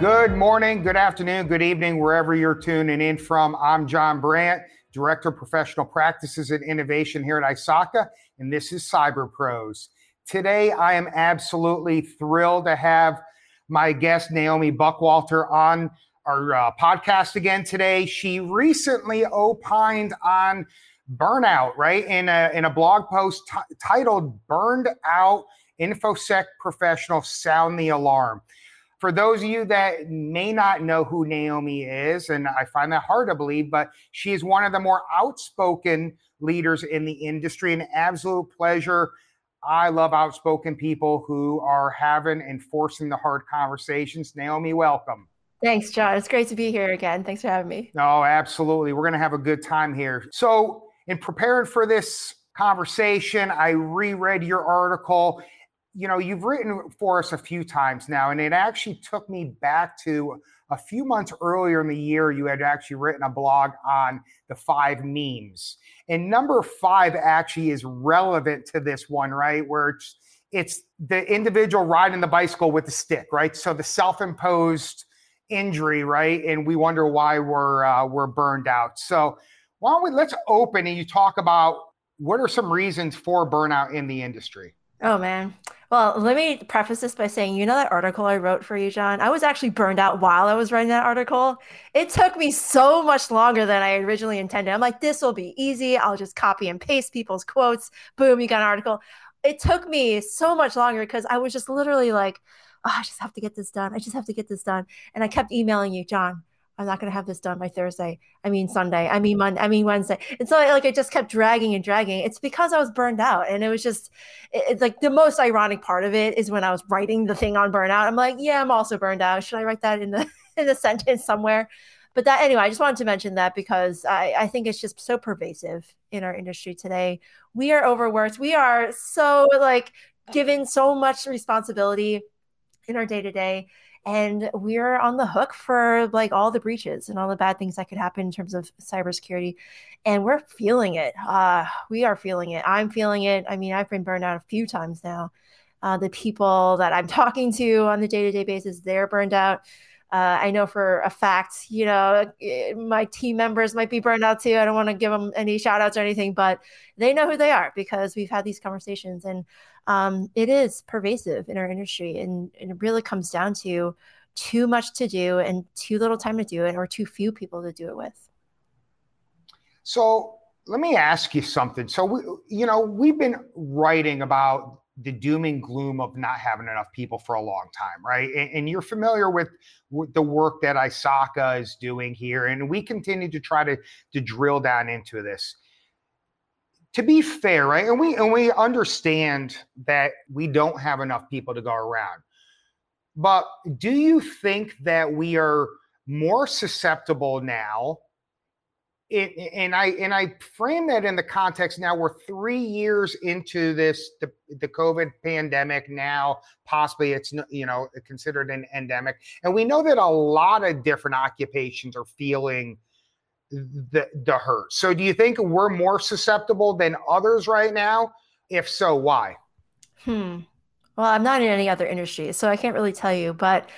Good morning, good afternoon, good evening, wherever you're tuning in from. I'm John Brandt, Director of Professional Practices and Innovation here at ISACA, and this is Cyber Pros. Today, I am absolutely thrilled to have my guest, Naomi Buckwalter, on our uh, podcast again today. She recently opined on burnout, right? In a, in a blog post t- titled Burned Out InfoSec Professional Sound the Alarm. For those of you that may not know who Naomi is, and I find that hard to believe, but she is one of the more outspoken leaders in the industry. An absolute pleasure. I love outspoken people who are having and forcing the hard conversations. Naomi, welcome. Thanks, John. It's great to be here again. Thanks for having me. No, absolutely. We're going to have a good time here. So, in preparing for this conversation, I reread your article you know, you've written for us a few times now, and it actually took me back to a few months earlier in the year. You had actually written a blog on the five memes, and number five actually is relevant to this one, right? Where it's it's the individual riding the bicycle with the stick, right? So the self-imposed injury, right? And we wonder why we're uh, we're burned out. So why don't we let's open and you talk about what are some reasons for burnout in the industry? Oh man. Well, let me preface this by saying, you know that article I wrote for you, John? I was actually burned out while I was writing that article. It took me so much longer than I originally intended. I'm like, this will be easy. I'll just copy and paste people's quotes. Boom, you got an article. It took me so much longer because I was just literally like, oh, I just have to get this done. I just have to get this done. And I kept emailing you, John, I'm not going to have this done by Thursday. I mean Sunday. I mean Monday. I mean Wednesday. And so like I just kept dragging and dragging. It's because I was burned out, and it was just it's like the most ironic part of it is when I was writing the thing on burnout. I'm like, yeah, I'm also burned out. Should I write that in the in the sentence somewhere? But that anyway, I just wanted to mention that because I, I think it's just so pervasive in our industry today. We are overworked. We are so like given so much responsibility in our day to day and we're on the hook for like all the breaches and all the bad things that could happen in terms of cybersecurity and we're feeling it. Uh, we are feeling it. I'm feeling it. I mean i've been burned out a few times now. Uh, the people that i'm talking to on the day-to-day basis they're burned out. Uh, I know for a fact, you know, eh, my team members might be burned out too. I don't want to give them any shout outs or anything, but they know who they are because we've had these conversations and um, it is pervasive in our industry. And, and, it really comes down to too much to do and too little time to do it or too few people to do it with. So let me ask you something. So, we, you know, we've been writing about the doom and gloom of not having enough people for a long time, right? And, and, you're familiar with, with the work that ISACA is doing here, and we continue to try to to drill down into this. To be fair, right, and we and we understand that we don't have enough people to go around, but do you think that we are more susceptible now? It, and I and I frame that in the context now we're three years into this the, the COVID pandemic now possibly it's you know considered an endemic and we know that a lot of different occupations are feeling the the hurt. So do you think we're more susceptible than others right now? If so, why? Hmm. Well, I'm not in any other industry, so I can't really tell you, but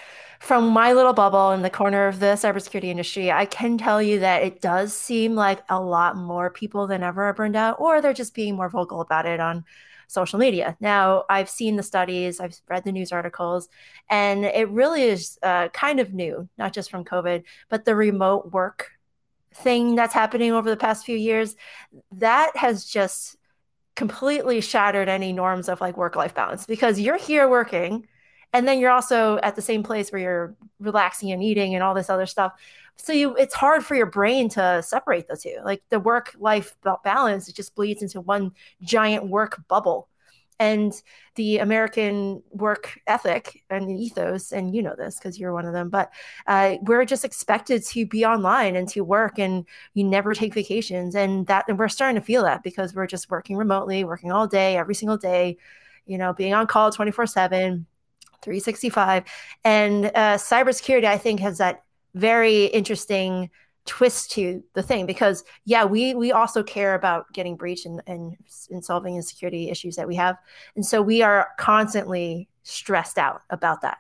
from my little bubble in the corner of the cybersecurity industry, I can tell you that it does seem like a lot more people than ever are burned out, or they're just being more vocal about it on social media. Now, I've seen the studies, I've read the news articles, and it really is uh, kind of new, not just from COVID, but the remote work thing that's happening over the past few years, that has just completely shattered any norms of like work life balance because you're here working and then you're also at the same place where you're relaxing and eating and all this other stuff. So you it's hard for your brain to separate the two. Like the work life balance it just bleeds into one giant work bubble and the American work ethic and ethos, and you know this because you're one of them, but uh, we're just expected to be online and to work, and you never take vacations, and that, and we're starting to feel that because we're just working remotely, working all day, every single day, you know, being on call 24 seven 365. And uh, cybersecurity, I think, has that very interesting twist to the thing because yeah we we also care about getting breached and, and, and solving insecurity issues that we have and so we are constantly stressed out about that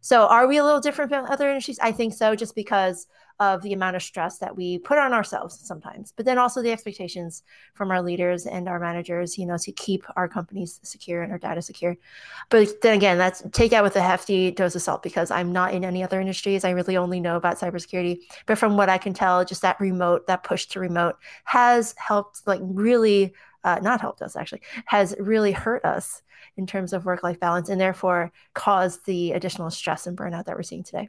So, are we a little different from other industries? I think so, just because of the amount of stress that we put on ourselves sometimes, but then also the expectations from our leaders and our managers, you know, to keep our companies secure and our data secure. But then again, that's take out with a hefty dose of salt because I'm not in any other industries. I really only know about cybersecurity. But from what I can tell, just that remote, that push to remote has helped, like, really. Uh, not helped us actually has really hurt us in terms of work life balance and therefore caused the additional stress and burnout that we're seeing today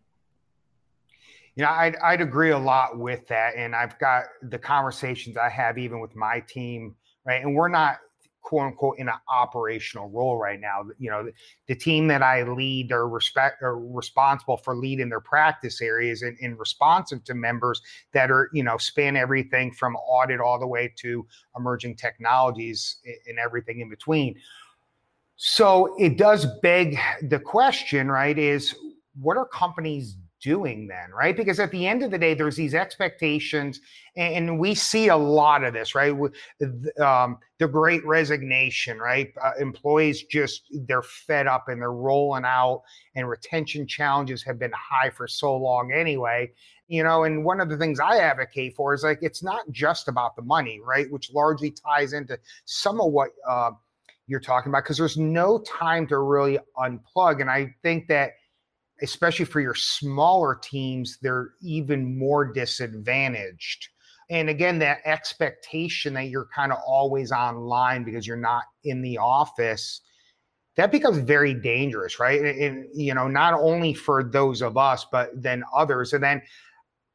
you know, I'd, I'd agree a lot with that. And I've got the conversations I have even with my team, right? And we're not quote unquote in an operational role right now. You know, the, the team that I lead are respect are responsible for leading their practice areas and, and responsive to members that are, you know, span everything from audit all the way to emerging technologies and everything in between. So it does beg the question, right? Is what are companies doing then, right? Because at the end of the day, there's these expectations, and we see a lot of this, right? Um, the great resignation, right? Uh, employees just, they're fed up and they're rolling out, and retention challenges have been high for so long anyway. You know, and one of the things I advocate for is like, it's not just about the money, right? Which largely ties into some of what uh, you're talking about, because there's no time to really unplug. And I think that especially for your smaller teams, they're even more disadvantaged. And again, that expectation that you're kind of always online because you're not in the office, that becomes very dangerous, right? And, and, you know, not only for those of us, but then others. And then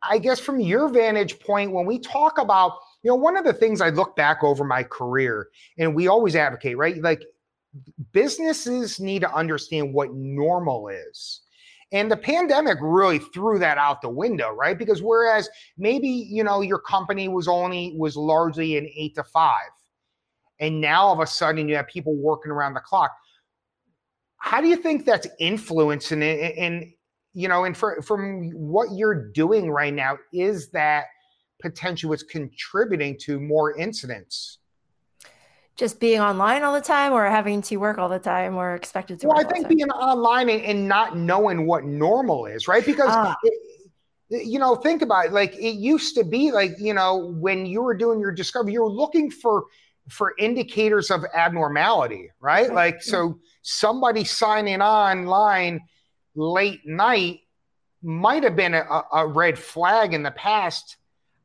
I guess from your vantage point, when we talk about, you know, one of the things I look back over my career, and we always advocate, right? Like businesses need to understand what normal is and the pandemic really threw that out the window, right? Because whereas maybe, you know, your company was only was largely an 8 to 5 and now all of a sudden you have people working around the clock. How do you think that's influencing it and you know, and for, from what you're doing right now, is that potentially what's contributing to more incidents? Just being online all the time or having to work all the time or expected to well i think being online and, and, not knowing what normal is right? Because ah. it, you know think about it like it used to be like you know when you were doing your discovery you were looking for for indicators of abnormality right? Like so somebody signing online late night might have been a, a red flag in the past.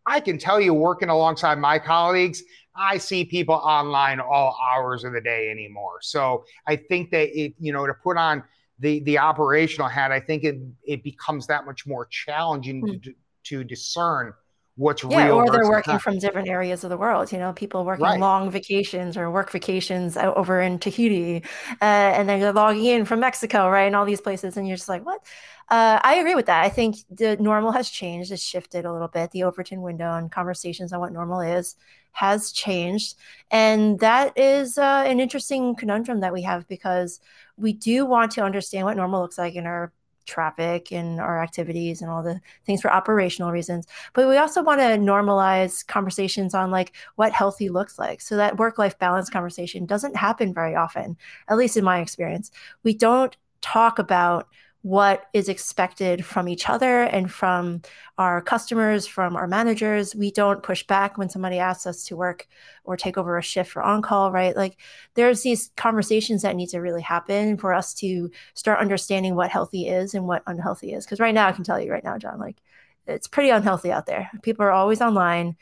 I can tell you working alongside my colleagues I see people online all hours of the day anymore. So I think that it, you know, to put on the the operational hat, I think it it becomes that much more challenging mm. to, to discern what's yeah, real. or they're working not. from different areas of the world. You know, people working right. long vacations or work vacations over in Tahiti, uh, and then they're logging in from Mexico, right, and all these places, and you're just like, what? Uh, I agree with that. I think the normal has changed. It's shifted a little bit. The Overton window and conversations on what normal is has changed. And that is uh, an interesting conundrum that we have because we do want to understand what normal looks like in our traffic and our activities and all the things for operational reasons but we also want to normalize conversations on like what healthy looks like so that work life balance conversation doesn't happen very often at least in my experience we don't talk about what is expected from each other and from our customers, from our managers. We don't push back when somebody asks us to work or take over a shift for on call, right? Like there's these conversations that need to really happen for us to start understanding what healthy is and what unhealthy is. Because right now, I can tell you right now, John, like it's pretty unhealthy out there. People are always online.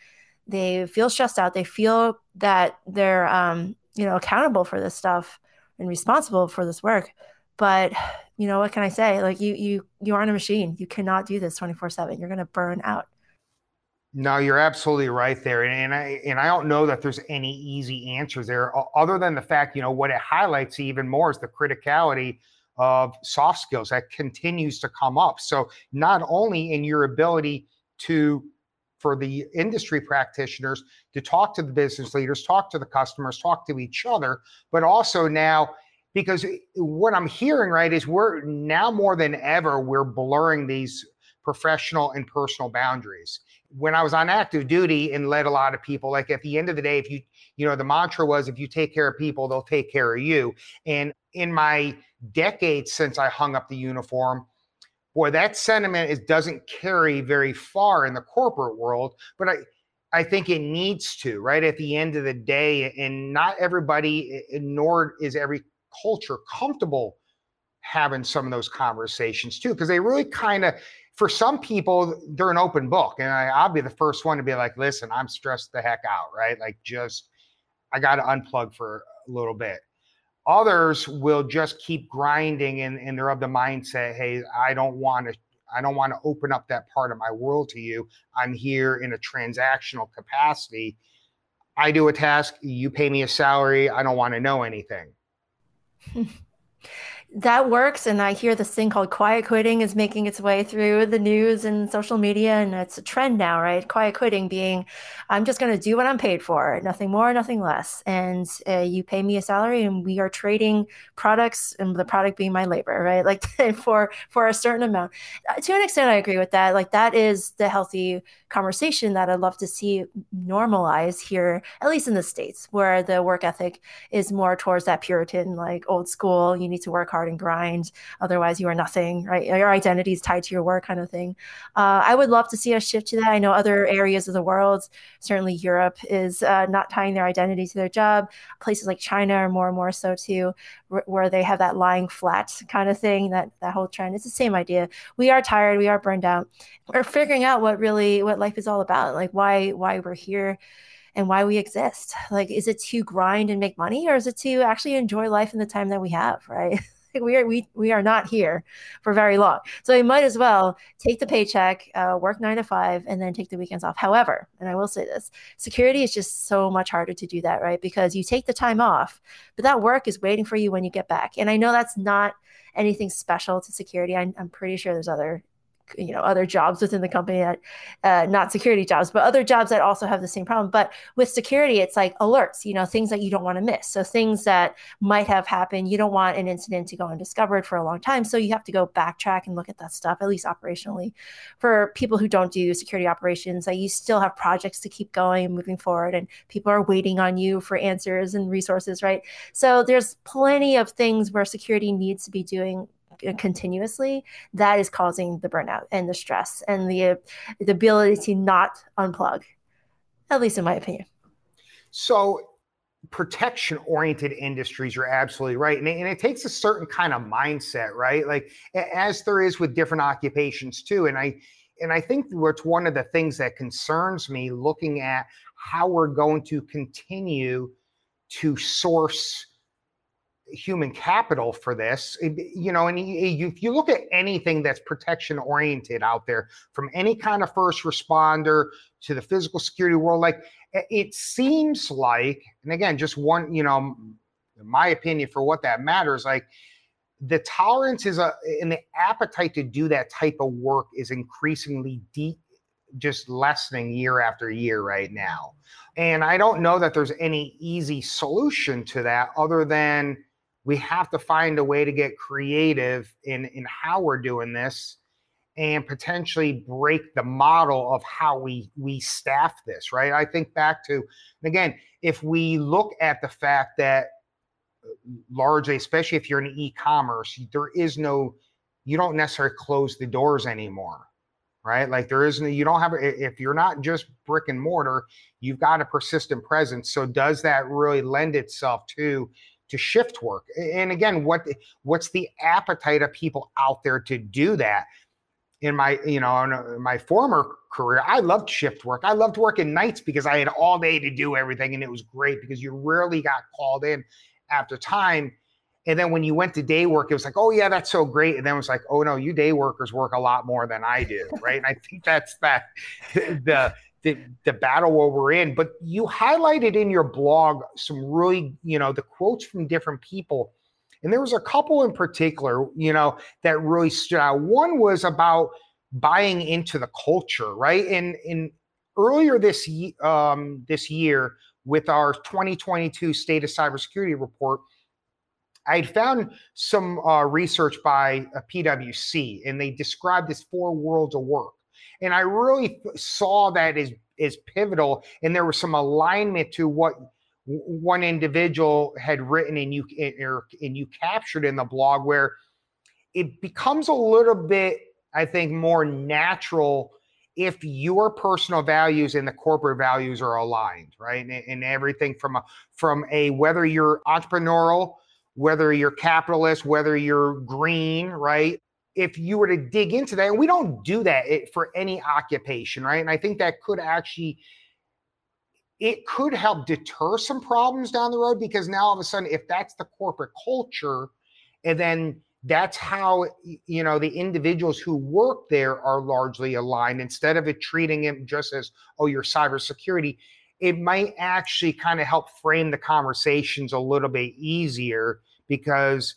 They feel stressed out. They feel that they're, um, you know, accountable for this stuff and responsible for this work but you know what can i say? Like you you you aren't a machine. You cannot do this 24 7 you're going to burn out. No you're absolutely right there and, i and i don't know that there's any easy answers there other than the fact you know what it highlights even more is the criticality of soft skills that continues to come up. So not only in your ability to for the industry practitioners to talk to the business leaders talk to the customers talk to each other but also now because what I'm hearing right is we're now more than ever we're blurring these professional and personal boundaries. When I was on active duty and led a lot of people, like at the end of the day, if you you know the mantra was if you take care of people, they'll take care of you. And in my decades since I hung up the uniform, boy, that sentiment is, doesn't carry very far in the corporate world. But I, I think it needs to, right? At the end of the day, and not everybody, eh, nor is every culture comfortable having some of those conversations too, because they really kind of, for some people, they're an open book. And I, I'll be the first one to be like, listen, I'm stressed the heck out, right? Like, just, I got to unplug for a little bit. Others will just keep grinding and, and they're of the mindset, hey, I don't want to I don't want to open up that part of my world to you. I'm here in a transactional capacity. I do a task, you pay me a salary, I don't want to know anything. that works and i hear this thing called quiet quitting is making its way through the news and social media and it's a trend now right? Quiet quitting being i'm just going to do what i'm paid for nothing more nothing less and uh, you pay me a salary and we are trading products and the product being my labor right? Like for for a certain amount. Uh, to an extent i agree with that. Like that is the healthy conversation that i'd love to see normalize here at least in the states where the work ethic is more towards that puritan like old school you need to work hard and grind. Otherwise, you are nothing, right? Your identity is tied to your work, kind of thing. Uh, I would love to see us shift to that. I know other areas of the world, certainly Europe, is uh, not tying their identity to their job. Places like China are more and more so too, where they have that lying flat kind of thing. That that whole trend. It's the same idea. We are tired. We are burned out. We're figuring out what really what life is all about, like why why we're here and why we exist. Like, is it to grind and make money, or is it to actually enjoy life in the time that we have, right? we are we we are not here for very long. So we might as well take the paycheck, uh, work nine to five, and then take the weekends off. However, and I will say this, security is just so much harder to do that, right? Because you take the time off, but that work is waiting for you when you get back. And I know that's not anything special to security. I, am pretty sure there's other you know other jobs within the company that uh, not security jobs but other jobs that also have the same problem. But with security it's like alerts you know things that you don't want to miss. So things that might have happened you don't want an incident to go undiscovered for a long time. So you have to go backtrack and look at that stuff at least operationally. For people who don't do security operations that you still have projects to keep going and moving forward and people are waiting on you for answers and resources right? So there's plenty of things where security needs to be doing Uh, continuously, that is causing the burnout and the stress and the uh, the ability to not unplug. At least in my opinion. So protection oriented industries you're absolutely right and it, and it, takes a certain kind of mindset right like as there is with different occupations too and i and i think what's one of the things that concerns me looking at how we're going to continue to source human capital for this. Eh, you know, and eh, if you look at anything that's protection oriented out there, from any kind of first responder to the physical security world, like eh, it seems like, and again, just one, you know, my opinion for what that matters, like the tolerance is a and the appetite to do that type of work is increasingly deep just lessening year after year right now. And I don't know that there's any easy solution to that other than we have to find a way to get creative in in how we're doing this and potentially break the model of how we we staff this right? I think back to again if we look at the fact that uh, largely especially if you're in e-commerce there is no you don't necessarily close the doors anymore right? Like there isn't you don't have if you're not just brick and mortar you've got a persistent presence. So does that really lend itself to to shift work. And again, what what's the appetite of people out there to do that? In my, you know, in uh, my former career, I loved shift work. I loved working nights because I had all day to do everything, and it was great because you rarely got called in after time. And then when you went to day work, it was like, oh yeah, that's so great. And then it was like, oh no, you day workers work a lot more than I do, right? and I think that's that the the, the battle where we're in. But you highlighted in your blog some really, you know, the quotes from different people. And there was a couple in particular, you know, that really stood out. One was about buying into the culture, right? And in earlier this um, this year, with our 2022 State of Cybersecurity report, I had found some uh, research by uh, PwC, and they described this four worlds of work. And I really saw that as, as pivotal. And there was some alignment to what one individual had written and you and you captured in the blog where it becomes a little bit I think, more natural if your personal values and the corporate values are aligned, right? And, and everything from a from a whether you're entrepreneurial, whether you're capitalist, whether you're green, right? If you were to dig into that, and we don't do that for any occupation, right? And I think that could actually it could help deter some problems down the road because now all of a sudden, if that's the corporate culture, and then that's how you know the individuals who work there are largely aligned instead of it treating it just as oh your cybersecurity it might actually kind of help frame the conversations a little bit easier because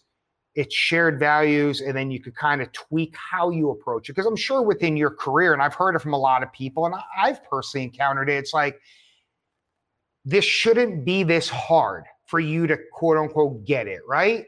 it's shared values and then you could kind of tweak how you approach it because i'm sure within your career and i've heard it from a lot of people and i've personally encountered it it's like this shouldn't be this hard for you to quote unquote get it right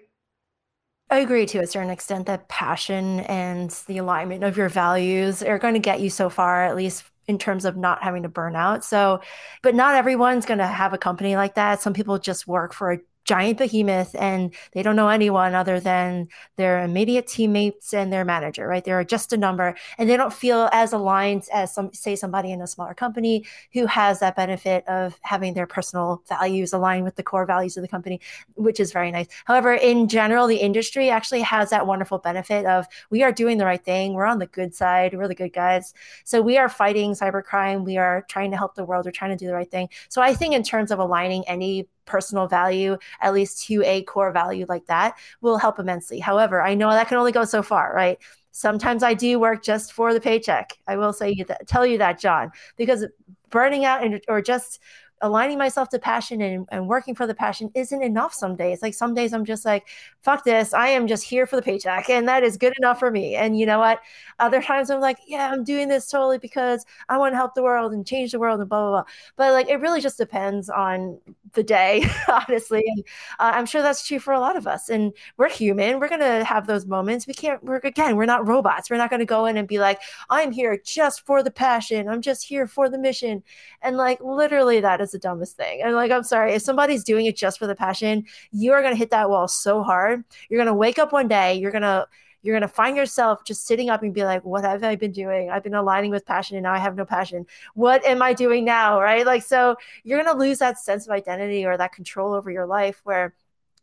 I agree to a certain extent that passion and the alignment of your values are going to get you so far, at least in terms of not having to burn out. So, but not everyone's going to have a company like that. Some people just work for a giant behemoth and they don't know anyone other than their immediate teammates and their manager, right? They're just a number and they don't feel as aligned as some say somebody in a smaller company who has that benefit of having their personal values aligned with the core values of the company, which is very nice. However, in general, the industry actually has that wonderful benefit of we are doing the right thing. We're on the good side. We're the good guys. So we are fighting cybercrime. We are trying to help the world. We're trying to do the right thing. So I think in terms of aligning any personal value, at least to a core value like that, will help immensely. However, I know that can only go so far, right? Sometimes I do work just for the paycheck. I will say you that, tell you that, John, because burning out and, or just aligning myself to passion and, and working for the passion isn't enough some days. Like some days I'm just like, fuck this. I am just here for the paycheck. And that is good enough for me. And you know what? Other times I'm like, yeah, I'm doing this totally because I want to help the world and change the world and blah, blah, blah. But like, it really just depends on the day, honestly. And uh, I'm sure that's true for a lot of us. And we're human. We're to have those moments. We can't, we're again, we're not robots. We're not to go in and be like, I'm here just for the passion. I'm just here for the mission. And like, literally, that is the dumbest thing. And like, I'm sorry, if somebody's doing it just for the passion, you are going to hit that wall so hard. You're going to wake up one day, you're going to, you're going to find yourself just sitting up and be like, what have I been doing? I've been aligning with passion and now I have no passion. What am I doing now? Right. Like, so you're going to lose that sense of identity or that control over your life where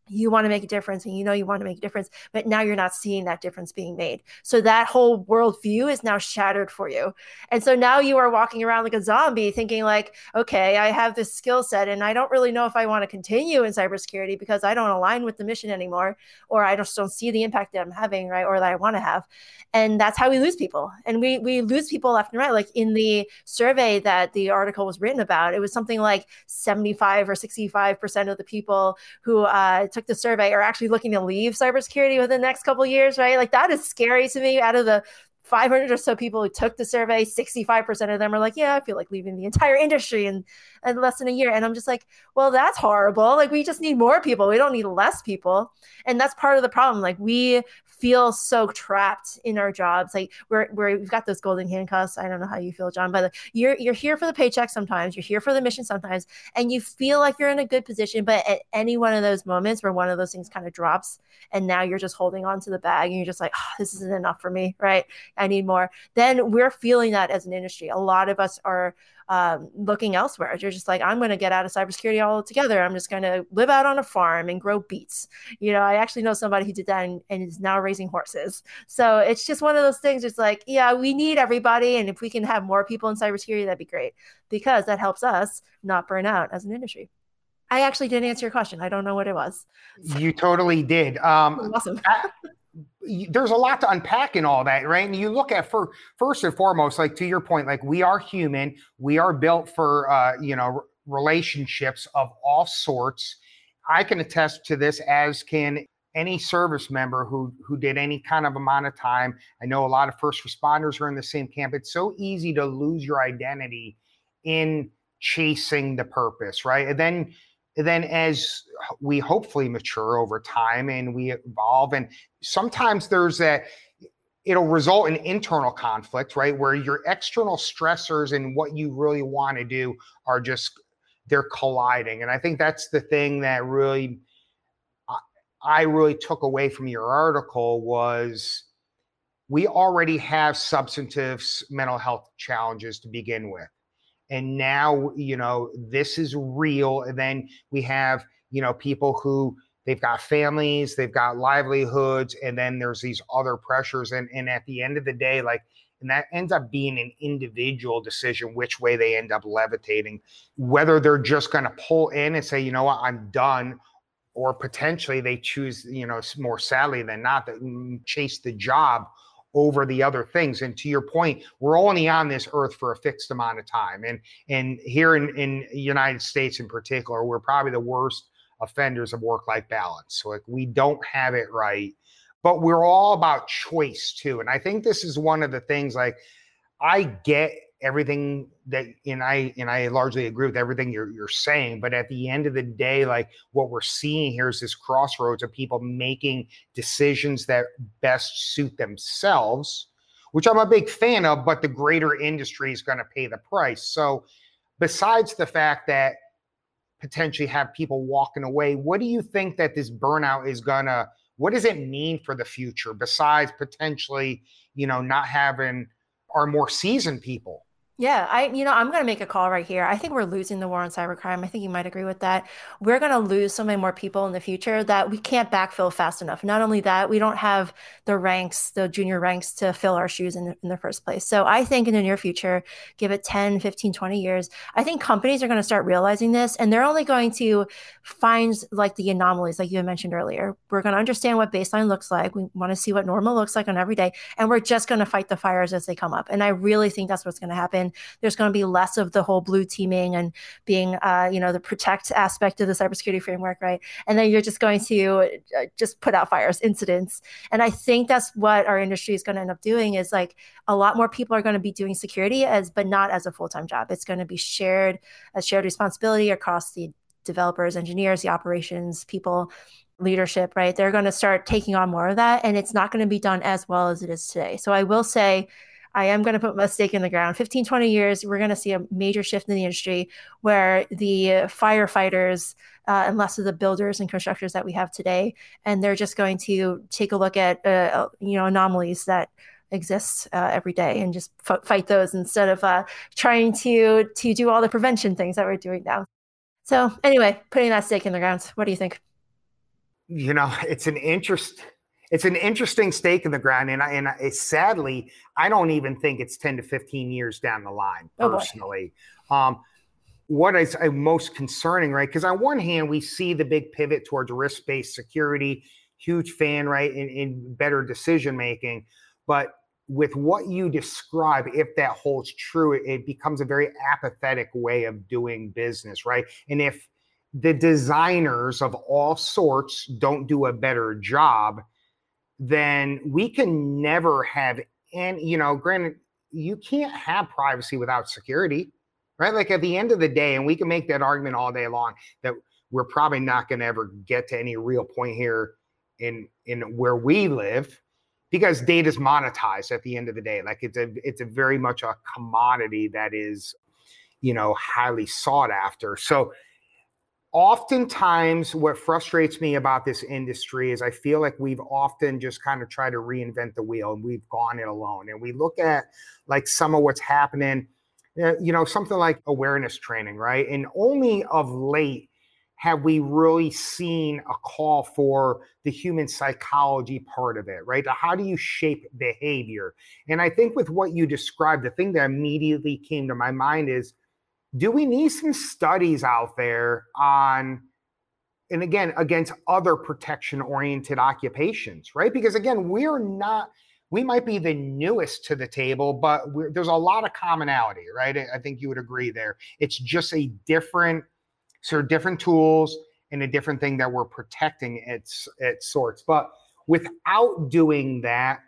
you want to make a difference and you know you want to make a difference, but now you're not seeing that difference being made. So that whole worldview is now shattered for you. And so now you are walking around like a zombie thinking like, okay, I have this skill set and I don't really know if I want to continue in cybersecurity because I don't align with the mission anymore, or I just don't see the impact that I'm having, right? Or that I want to have. And that's how we lose people. And we we lose people left and right. Like in the survey that the article was written about, it was something like 75 or 65% of the people who uh, took the survey are actually looking to leave cybersecurity within the next couple years, right? Like that is scary to me. Out of the 500 or so people who took the survey, 65% of them are like, yeah, I feel like leaving the entire industry in, in less than a year. And I'm just like, well, that's horrible. Like, we just need more people. We don't need less people. And that's part of the problem. Like, we feel so trapped in our jobs. Like, we're, we're we've got those golden handcuffs. I don't know how you feel, John, but you're, you're here for the paycheck sometimes, you're here for the mission sometimes, and you feel like you're in a good position. But at any one of those moments where one of those things kind of drops, and now you're just holding on to the bag and you're just like, oh, this isn't enough for me, right? I need more, then we're feeling that as an industry. A lot of us are um, looking elsewhere. You're just like, I'm going to get out of cybersecurity altogether. I'm just going to live out on a farm and grow beets. You know, I actually know somebody who did that and, and is now raising horses. So it's just one of those things. It's like, yeah, we need everybody. And if we can have more people in cybersecurity, that'd be great because that helps us not burn out as an industry. I actually didn't answer your question. I don't know what it was. You totally did. Um, awesome there's a lot to unpack in all that, right? And you look at for first and foremost, like to your point, like we are human, we are built for uh, you know relationships of all sorts. I can attest to this, as can any service member who who did any kind of amount of time. I know a lot of first responders are in the same camp. It's so easy to lose your identity in chasing the purpose, right? And then then as we hopefully mature over time and we evolve and sometimes there's a it'll result in internal conflict right where your external stressors and what you really want to do are just they're colliding and i think that's the thing that really i really took away from your article was we already have substantive mental health challenges to begin with. And now, you know, this is real. And then we have, you know, people who they've got families, they've got livelihoods, and then there's these other pressures. And, and at the end of the day, like, and that ends up being an individual decision which way they end up levitating, whether they're just going to pull in and say, you know what, I'm done, or potentially they choose, you know, more sadly than not, that mm, chase the job over the other things. And to your point, we're only on this earth for a fixed amount of time. And and here in in United States in particular, we're probably the worst offenders of work-life balance. So like we don't have it right. But we're all about choice too. And I think this is one of the things like I get everything that and I and I largely agree with everything you're you're saying. But at the end of the day, like what we're seeing here is this crossroads of people making decisions that best suit themselves, which I'm a big fan of, but the greater industry is going to pay the price. So besides the fact that potentially have people walking away, what do you think that this burnout is gonna what does it mean for the future besides potentially, you know, not having our more seasoned people yeah, I you know, I'm going to make a call right here. I think we're losing the war on cybercrime. I think you might agree with that. We're going to lose so many more people in the future that we can't backfill fast enough. Not only that, we don't have the ranks, the junior ranks to fill our shoes in the, in the first place. So I think in the near future, give it 10, 15, 20 years, I think companies are going to start realizing this and they're only going to find like the anomalies like you mentioned earlier. We're going to understand what baseline looks like. We want to see what normal looks like on every day and we're just going to fight the fires as they come up. And I really think that's what's going to happen there's going to be less of the whole blue teaming and being, uh, you know, the protect aspect of the cybersecurity framework, right? And then you're just going to uh, just put out fires, incidents. And I think that's what our industry is going to end up doing is like a lot more people are going to be doing security as, but not as a full time job. It's going to be shared, a shared responsibility across the developers, engineers, the operations people leadership, right? They're going to start taking on more of that, and it's not going to be done as well as it is today. So I will say, I am going to put my stake in the ground. 15, 20 years, we're going to see a major shift in the industry where the firefighters uh, and less of the builders and constructors that we have today, and they're just going to take a look at uh, you know anomalies that exist uh, every day and just f- fight those instead of uh, trying to to do all the prevention things that we're doing now. So anyway, putting that stake in the ground. What do you think? You know, it's an interest it's an interesting stake in the ground, and I, and I, sadly, I don't even think it's ten to fifteen years down the line personally. Oh um, what is uh, most concerning, right? Because on one hand, we see the big pivot towards risk-based security, huge fan, right, in, in better decision making, but with what you describe, if that holds true, it becomes a very apathetic way of doing business, right? And if the designers of all sorts don't do a better job, then we can never have and you know granted you can't have privacy without security right? Like at the end of the day and we can make that argument all day long that we're probably not going to ever get to any real point here in in where we live because data is monetized at the end of the day. Like it's a it's a very much a commodity that is you know highly sought after. So oftentimes what frustrates me about this industry is I feel like we've often just kind of tried to reinvent the wheel and we've gone it alone. And we look at like some of what's happening, eh, you know, something like awareness training, right? And only of late have we really seen a call for the human psychology part of it, right? How do you shape behavior? And I think with what you described, the thing that immediately came to my mind is do we need some studies out there on and again against other protection oriented occupations right? Because again we're not we might be the newest to the table but there's a lot of commonality right? I think you would agree there. It's just a different sort of different tools and a different thing that we're protecting its its sorts. But without doing that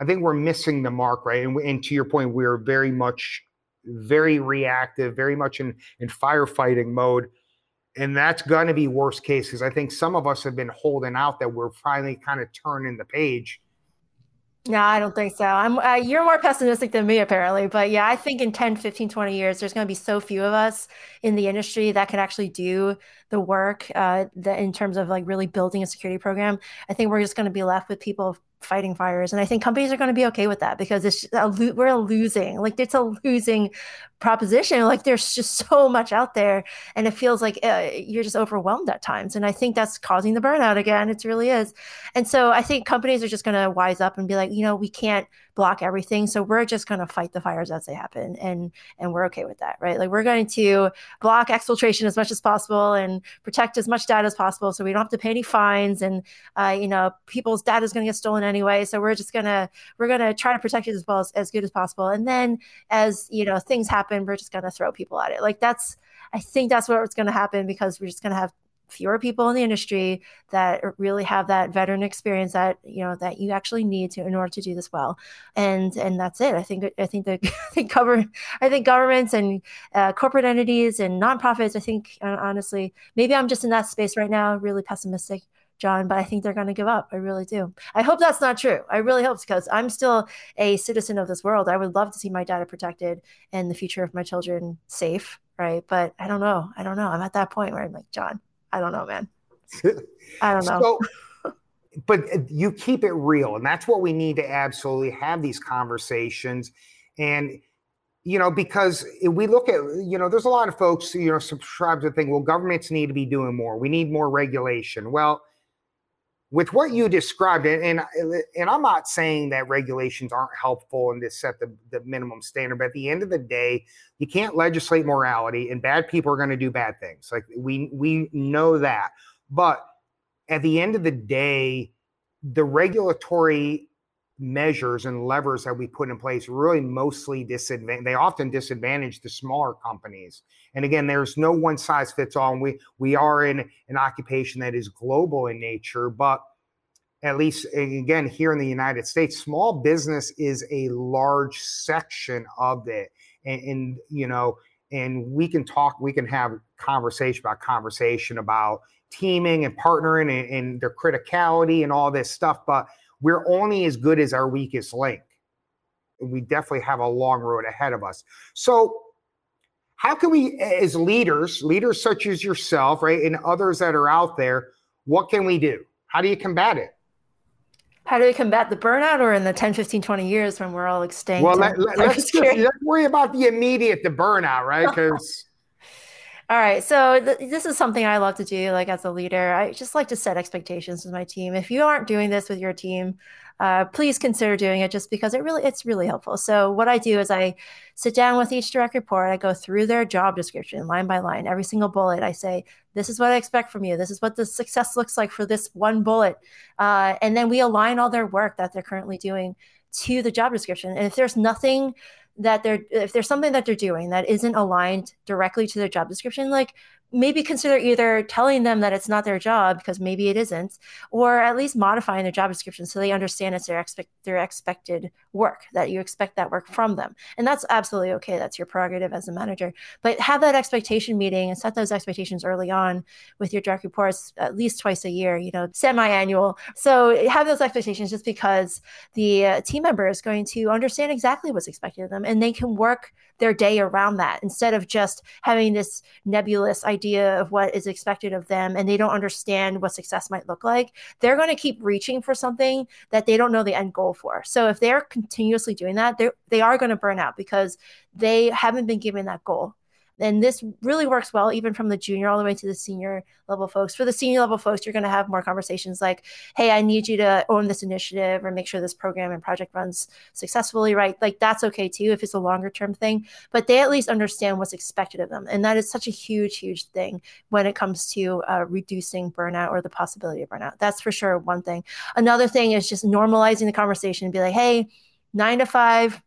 i think we're missing the mark right? And, and to your point we're very much very reactive, very much in in firefighting mode. And that's going to be worst case because I think some of us have been holding out that we're finally kind of turning the page. No, I don't think so. I'm uh, you're more pessimistic than me apparently, but yeah, I think in 10, 15, 20 years there's going to be so few of us in the industry that can actually do the work uh, that in terms of like really building a security program, I think we're just going to be left with people fighting fires. And I think companies are going to be okay with that because it's a, we're losing, like it's a losing proposition. Like there's just so much out there, and it feels like uh, you're just overwhelmed at times. And I think that's causing the burnout again. It really is. And so I think companies are just going to wise up and be like, you know, we can't block everything, so we're just going to fight the fires as they happen, and and we're okay with that, right? Like we're going to block exfiltration as much as possible and protect as much data as possible, so we don't have to pay any fines, and uh, you know, people's data is going to get stolen anyway. So we're just gonna we're gonna try to protect it as well as, as good as possible. And then as you know things happen, we're just gonna throw people at it. Like that's I think that's what's gonna happen because we're just gonna have fewer people in the industry that really have that veteran experience that you know that you actually need to in order to do this well and and that's it i think i think the i think government i think governments and uh, corporate entities and nonprofits i think uh, honestly maybe i'm just in that space right now really pessimistic John, but I think they're going to give up. I really do. I hope that's not true. I really hope because I'm still a citizen of this world. I would love to see my data protected and the future of my children safe, right? But I don't know. I don't know. I'm at that point where I'm like, John, I don't know, man. I don't know. So, but you keep it real, and that's what we need to absolutely have these conversations. And you know, because we look at, you know, there's a lot of folks, you know, subscribe to the thing, well, governments need to be doing more. We need more regulation. Well, with what you described, and and I'm not saying that regulations aren't helpful and to set the, the minimum standard, but at the end of the day, you can't legislate morality, and bad people are going to do bad things. Like we we know that, but at the end of the day, the regulatory measures and levers that we put in place really mostly disadvantage they often disadvantage the smaller companies. And again there's no one size fits all and we we are in an occupation that is global in nature but at least again here in the united states small business is a large section of it. And, and you know and we can talk we can have conversation about conversation about teaming and partnering and, and their criticality and all this stuff but we're only as good as our weakest link. And we definitely have a long road ahead of us. So, how can we, as leaders, leaders such as yourself, right, and others that are out there, what can we do? How do you combat it? How do we combat the burnout or in the 10, 15, 20 years when we're all extinct? Well, let, us let's, let's worry about the immediate, the burnout, right? Because All right. So th- this is something I love to do, like as a leader. I just like to set expectations with my team. If you aren't doing this with your team, uh, please consider doing it just because it really it's really helpful. So what I do is I sit down with each direct report. I go through their job description line by line, every single bullet. I say, this is what I expect from you. This is what the success looks like for this one bullet, uh, and then we align all their work that they're currently doing to the job description. And if there's nothing that they're if there's something that they're doing that isn't aligned directly to their job description like maybe consider either telling them that it's not their job because maybe it isn't, or at least modifying their job description so they understand it's their expect their expected work that you expect that work from them, and that's absolutely okay. That's your prerogative as a manager. But have that expectation meeting and set those expectations early on with your direct reports at least twice a year. You know, semi-annual. So have those expectations just because the uh, team member is going to understand exactly what's expected of them, and they can work their day around that instead of just having this nebulous idea of what is expected of them and they don't understand what success might look like they're going to keep reaching for something that they don't know the end goal for. So if they're continuously doing that they they are going to burn out because they haven't been given that goal and this really works well, even from the junior all the way to the senior level folks. For the senior level folks, you're going to have more conversations like, hey, I need you to own this initiative or make sure this program and project runs successfully, right? Like that's okay too if it's a longer term thing, but they at least understand what's expected of them. And that is such a huge, huge thing when it comes to uh, reducing burnout or the possibility of burnout. That's for sure one thing. Another thing is just normalizing the conversation and be like, hey, nine to five,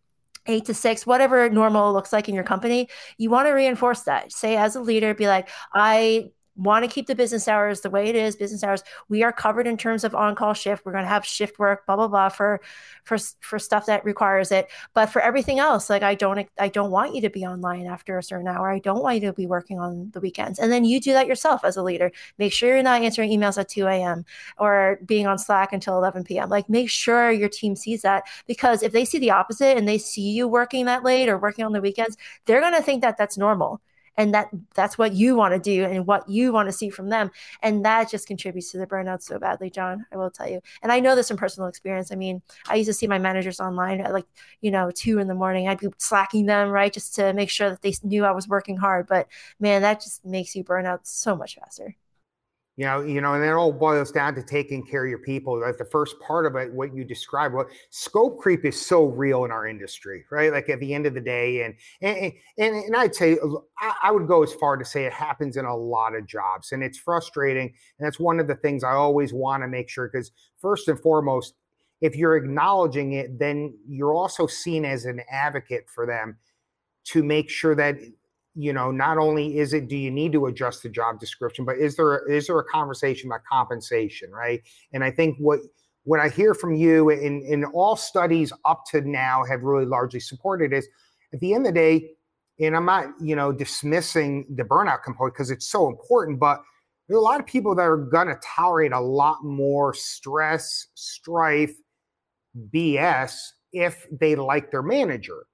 eight to six, whatever normal looks like in your company, you want to reinforce that. Say, as a leader, be like, I want to keep the business hours the way it is business hours. We are covered in terms of on-call shift. We're going to have shift work blah blah blah for for for stuff that requires it. But for everything else like i don't i don't want you to be online after a certain hour. I don't want you to be working on the weekends. And then you do that yourself as a leader. Make sure you're not answering emails at 2 a.m or being on slack until 11 p.m like make sure your team sees that because if they see the opposite and they see you working that late or working on the weekends they're going to think that that's normal and that that's what you want to do and what you want to see from them. And that just contributes to the burnout so badly john i will tell you. And i know this from personal experience. I mean i used to see my managers online at like you know two in the morning. I'd be slacking them right just to make sure that they knew i was working hard. But man that just makes you burn out so much faster you know, you know, and it all boils down to taking care of your people. Like the first part of it, what you described, what scope creep is so real in our industry, right? Like at the end of the day, and and and, and I'd say uh, I would go as far to say it happens in a lot of jobs, and it's frustrating. And that's one of the things I always want to make sure because first and foremost, if you're acknowledging it, then you're also seen as an advocate for them to make sure that you know not only is it do you need to adjust the job description but is there is there a conversation about compensation right? And i think what what i hear from you in in all studies up to now have really largely supported is at the end of the day and i'm not you know dismissing the burnout component because it's so important but there are a lot of people that are going to tolerate a lot more stress strife bs if they like their manager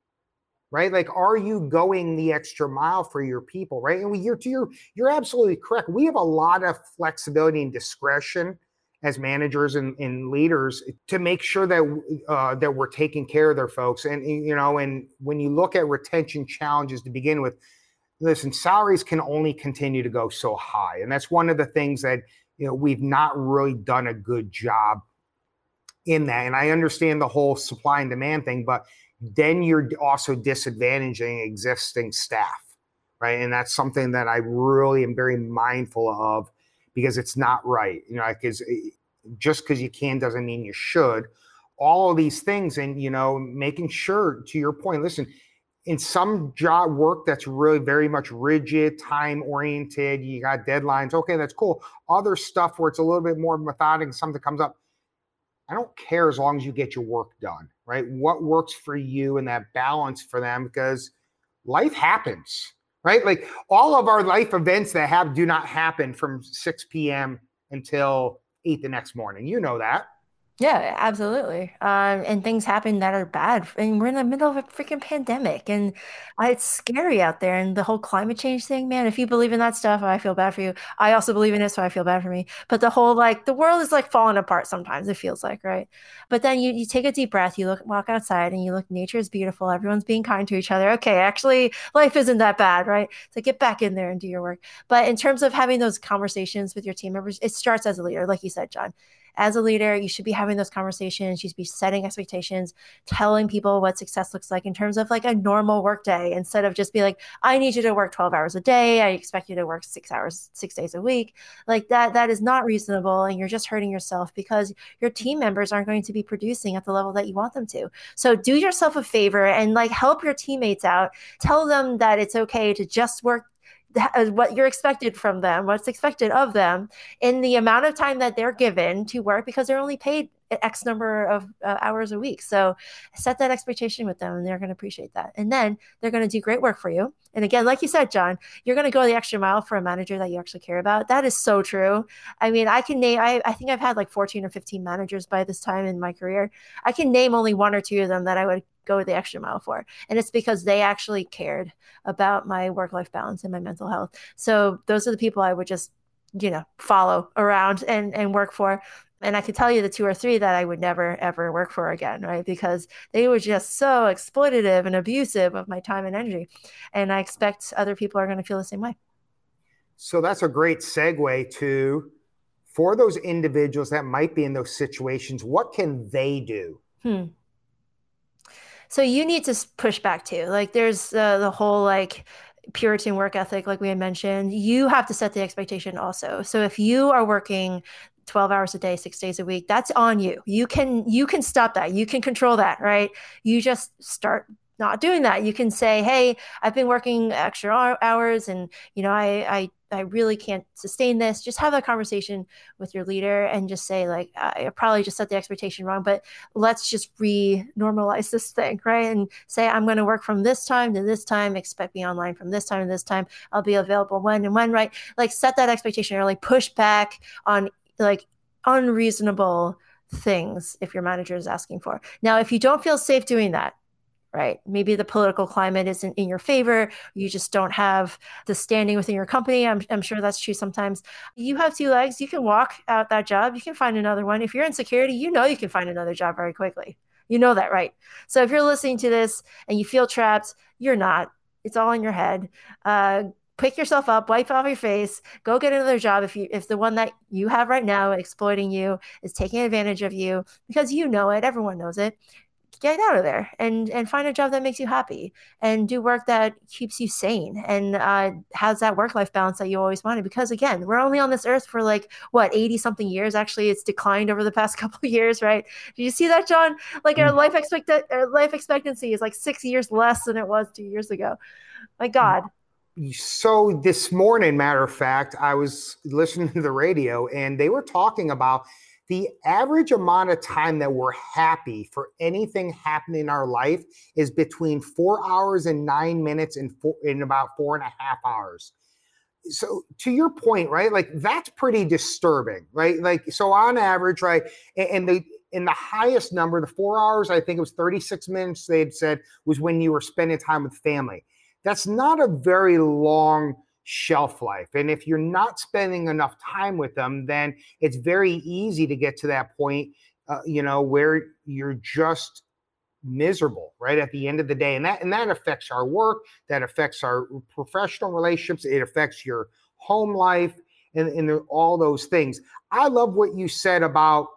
right? Like, are you going the extra mile for your people, right? And we, you're, you're, you're absolutely correct. We have a lot of flexibility and discretion as managers and, and leaders to make sure that uh, that we're taking care of their folks. And you know, and when you look at retention challenges to begin with, listen, salaries can only continue to go so high, and that's one of the things that you know we've not really done a good job in that. And I understand the whole supply and demand thing, but then you're also disadvantaging existing staff, right? And that's something that I really am very mindful of because it's not right. You know, because eh, just because you can doesn't mean you should. All of these things, and you know, making sure to your point, listen, in some job work that's really very much rigid, time oriented, you got deadlines. Okay, that's cool. Other stuff where it's a little bit more methodic, something comes up. I don't care as long as you get your work done right? What works for you and that balance for them because life happens, right? Like all of our life events that have do not happen from 6 p.m. until 8 the next morning. You know that. Yeah, absolutely. Um, and things happen that are bad. And we're in the middle of a freaking pandemic, and uh, it's scary out there. And the whole climate change thing, man, if you believe in that stuff, I feel bad for you. I also believe in it, so I feel bad for me. But the whole like the world is like falling apart sometimes, it feels like, right? But then you, you take a deep breath, you look walk outside and you look, nature is beautiful, everyone's being kind to each other. Okay, actually, life isn't that bad, right? So get back in there and do your work. But in terms of having those conversations with your team members, it starts as a leader, like you said, John as a leader, you should be having those conversations. You should be setting expectations, telling people what success looks like in terms of like a normal work day instead of just be like, I need you to work 12 hours a day. I expect you to work six hours, six days a week. Like that, that is not reasonable. And you're just hurting yourself because your team members aren't going to be producing at the level that you want them to. So do yourself a favor and like help your teammates out. Tell them that it's okay to just work uh, what you're expected from them, what's expected of them in the amount of time that they're given to work because they're only paid X number of uh, hours a week. So set that expectation with them and they're going to appreciate that. And then they're going to do great work for you. And again, like you said, John, you're going to go the extra mile for a manager that you actually care about. That is so true. I mean, I can name, I, I think I've had like 14 or 15 managers by this time in my career. I can name only one or two of them that I would go the extra mile for. And it's because they actually cared about my work life balance and my mental health. So those are the people I would just, you know, follow around and, and work for. And I could tell you the two or three that I would never ever work for again, right? Because they were just so exploitative and abusive of my time and energy. And I expect other people are going to feel the same way. So that's a great segue to for those individuals that might be in those situations, what can they do? Hmm so you need to push back too like there's uh, the whole like puritan work ethic like we had mentioned you have to set the expectation also so if you are working 12 hours a day 6 days a week that's on you you can you can stop that you can control that right you just start not doing that you can say hey i've been working extra hours and you know i i I really can't sustain this. Just have that conversation with your leader and just say, like, I probably just set the expectation wrong, but let's just re normalize this thing, right? And say, I'm going to work from this time to this time, expect me online from this time to this time. I'll be available when and when, right? Like, set that expectation like push back on like unreasonable things if your manager is asking for. Now, if you don't feel safe doing that, right? Maybe the political climate isn't in your favor. You just don't have the standing within your company. I'm, I'm sure that's true sometimes. You have two legs. You can walk out that job. You can find another one. If you're in security, you know you can find another job very quickly. You know that, right? So if you're listening to this and you feel trapped, you're not. It's all in your head. Uh, pick yourself up, wipe off your face, go get another job if you if the one that you have right now exploiting you is taking advantage of you because you know it, everyone knows it get out of there and and find a job that makes you happy and do work that keeps you sane. And uh, has that work life balance that you always wanted? Because again we're only on this earth for like what 80 something years? Actually it's declined over the past couple of years right? Do you see that john? Like our mm. life expect our life expectancy is like six years less than it was two years ago. My god so this morning matter of fact i was listening to the radio and they were talking about the average amount of time that we're happy for anything happening in our life is between four hours and nine minutes and four, in about four and a half hours. So to your point, right? Like that's pretty disturbing, right? Like so on average, right? And the in the highest number, the four hours, I think it was 36 minutes they had said was when you were spending time with family. That's not a very long shelf life. And if you're not spending enough time with them, then it's very easy to get to that point, uh, you know, where you're just miserable right at the end of the day. And that and that affects our work that affects our professional relationships it affects your home life and, and all those things. I love what you said about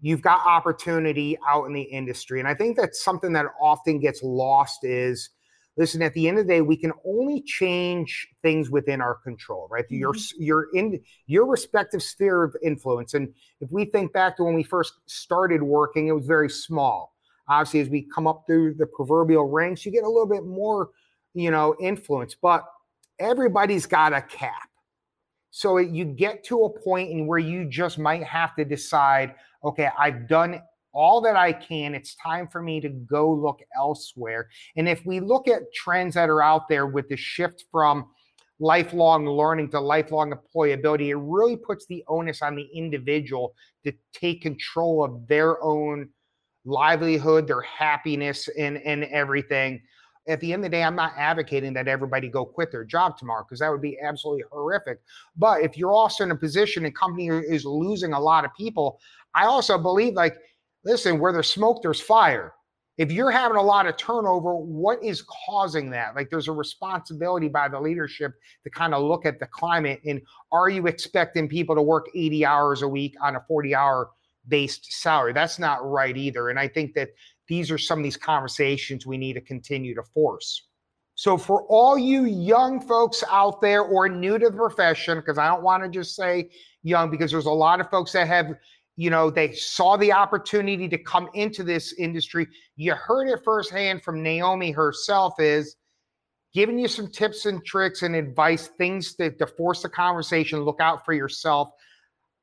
you've got opportunity out in the industry. And i think that's something that often gets lost is listen at the end of the day we can only change things within our control right? Mm-hmm. your your in your respective sphere of influence. And if we think back to when we first started working it was very small. Obviously as we come up through the proverbial ranks you get a little bit more you know influence but everybody's got a cap. So you get to a point in where you just might have to decide okay i've done all that I can. It's time for me to go look elsewhere. And if we look at trends that are out there with the shift from lifelong learning to lifelong employability, it really puts the onus on the individual to take control of their own livelihood, their happiness, and, and everything. At the end of the day, I'm not advocating that everybody go quit their job tomorrow because that would be absolutely horrific. But if you're also in a position and company is losing a lot of people, I also believe like listen, where there's smoke, there's fire. If you're having a lot of turnover, what is causing that? Like there's a responsibility by the leadership to kind of look at the climate and are you expecting people to work 80 hours a week on a 40 hour based salary? That's not right either. And I think that these are some of these conversations we need to continue to force. So, for all you young folks out there or new to the profession, because I don't want to just say young, because there's a lot of folks that have you know they saw the opportunity to come into this industry. You heard it firsthand from naomi herself is giving you some tips and tricks and advice things that to force the conversation look out for yourself.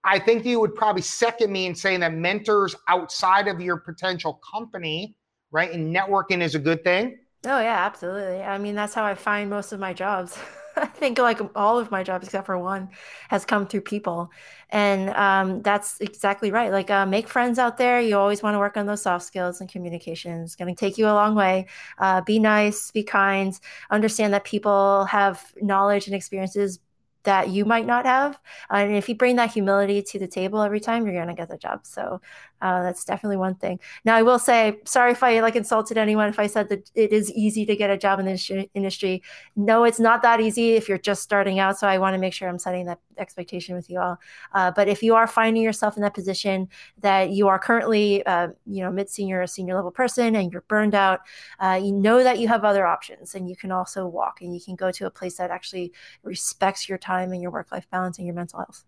I think you would probably second me in saying that mentors outside of your potential company right and networking is a good thing. Oh yeah absolutely. I mean that's how i find most of my jobs I think like all of my jobs except for one has come through people, and um, that's exactly right. Like uh, make friends out there. You always want to work on those soft skills and communication. Going to take you a long way. Uh, be nice, be kind, understand that people have knowledge and experiences that you might not have. And if you bring that humility to the table every time, you're going to get the job. So uh, that's definitely one thing. Now, I will say, sorry if I like insulted anyone if I said that it is easy to get a job in this industry. No, it's not that easy if you're just starting out. So I want to make sure I'm setting that expectation with you all. Uh, but if you are finding yourself in that position that you are currently, uh, you know, mid senior or senior level person and you're burned out, uh, you know that you have other options and you can also walk and you can go to a place that actually respects your time and your work life balance and your mental health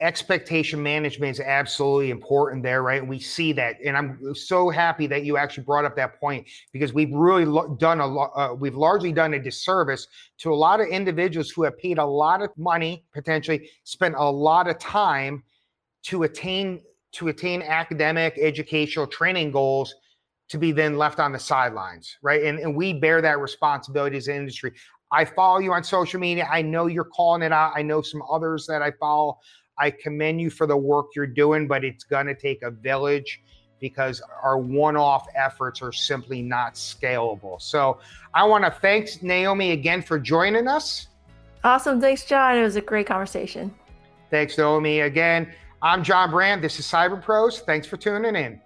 expectation management is absolutely important there, right? We see that, and I'm so happy that you actually brought up that point because we've really lo- done a lot. Uh, we've largely done a disservice to a lot of individuals who have paid a lot of money, potentially spent a lot of time to attain to attain academic, educational, training goals. To be then left on the sidelines, right? And, and we bear that responsibility as an industry. I follow you on social media. I know you're calling it out. I know some others that I follow I commend you for the work you're doing, but it's going to take a village because our one off efforts are simply not scalable. So I want to thank Naomi again for joining us. Awesome. Thanks, John. It was a great conversation. Thanks, Naomi. Again, I'm John Brand. This is Cyber Pros. Thanks for tuning in.